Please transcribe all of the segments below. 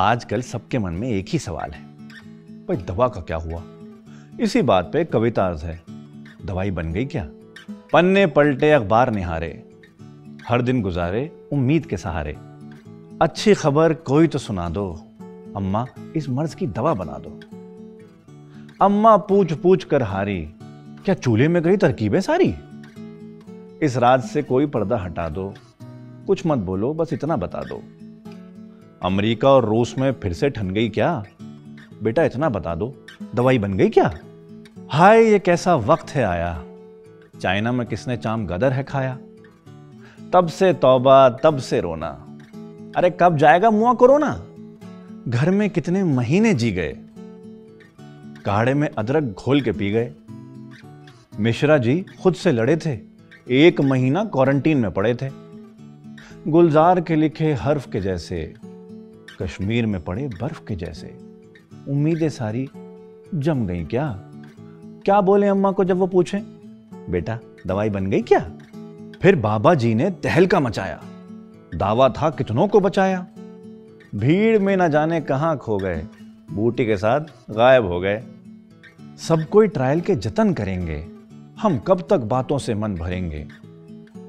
आजकल सबके मन में एक ही सवाल है। भाई, दवा का क्या हुआ? इसी बात पे कविता अर्ज़ है। दवाई बन गई क्या? पन्ने पलटे, अखबार निहारे। हर दिन गुजारे, उम्मीद के सहारे। अच्छी खबर कोई तो सुना दो। अम्मा, इस मर्ज की दवा बना दो। अम्मा पूछ पूछ कर हारी। क्या चूल्हे में गई तरकीबें सारी? इस राज से कोई पर्दा हटा दो। कुछ मत बोलो, बस इतना बता दो। अमेरिका और रूस में फिर से ठन गई क्या? बेटा, इतना बता दो। दवाई बन गई क्या? हाय, ये कैसा वक्त है आया। चाइना में किसने चाम गदर है खाया? तब से तौबा, तब से रोना। अरे, कब जाएगा मुआ कोरोना? घर में कितने महीने जी गए? काढ़े में अदरक घोल के पी गए। मिश्रा जी खुद से लड़े थे। एक महीना क्वारंटीन में पड़े थे। गुलजार के लिखे हर्फ के जैसे कश्मीर में पड़े बर्फ़ के जैसे। उम्मीदें सारी जम गई क्या? क्या बोले अम्मा को जब वो पूछे? बेटा, दवाई बन गई क्या? फिर बाबा जी ने तहलका मचाया। दावा था कितनों को बचाया? भीड़ में न जाने कहाँ खो गए। बूटी के साथ गायब हो गए। सब कोई ट्रायल के जतन करेंगे। हम कब तक बातों से मन भरेंगे।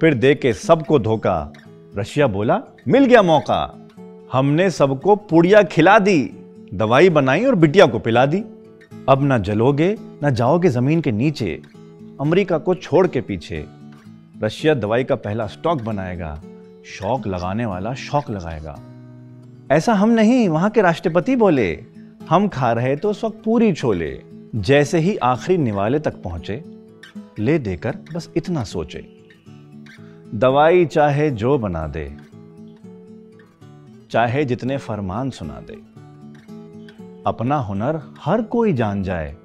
फिर दे के सबको धोखा। रशिया बोला, मिल गया मौका। हमने सबको पुड़िया खिला दी, दवाई बनाई और बिटिया को पिला दी। अब ना जलोगे, ना जाओगे ज़मीन के नीचे, अमेरिका को छोड़ के पीछे। रशिया दवाई का पहला स्टॉक बनाएगा, शौक लगाने वाला शौक लगाएगा। ऐसा हम नहीं, वहाँ के राष्ट्रपति बोले, हम खा रहे तो उस वक्त पूरी छोले, जैसे ही आखिरी निवाले तक पहुँचे। ले देकर बस इतना सोचे। दवाई चाहे जो बना दे चाहे जितने फरमान सुना दे। अपना हुनर हर कोई जान जाए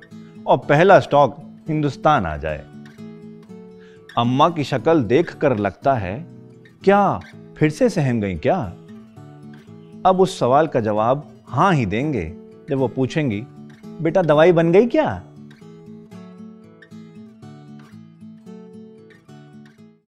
और पहला स्टॉक हिंदुस्तान आ जाए। अम्मा की शक्ल देख कर लगता है, क्या, फिर से सहम गई क्या? अब उस सवाल का जवाब हाँ ही देंगे, जब वो पूछेंगी, बेटा, दवाई बन गई क्या?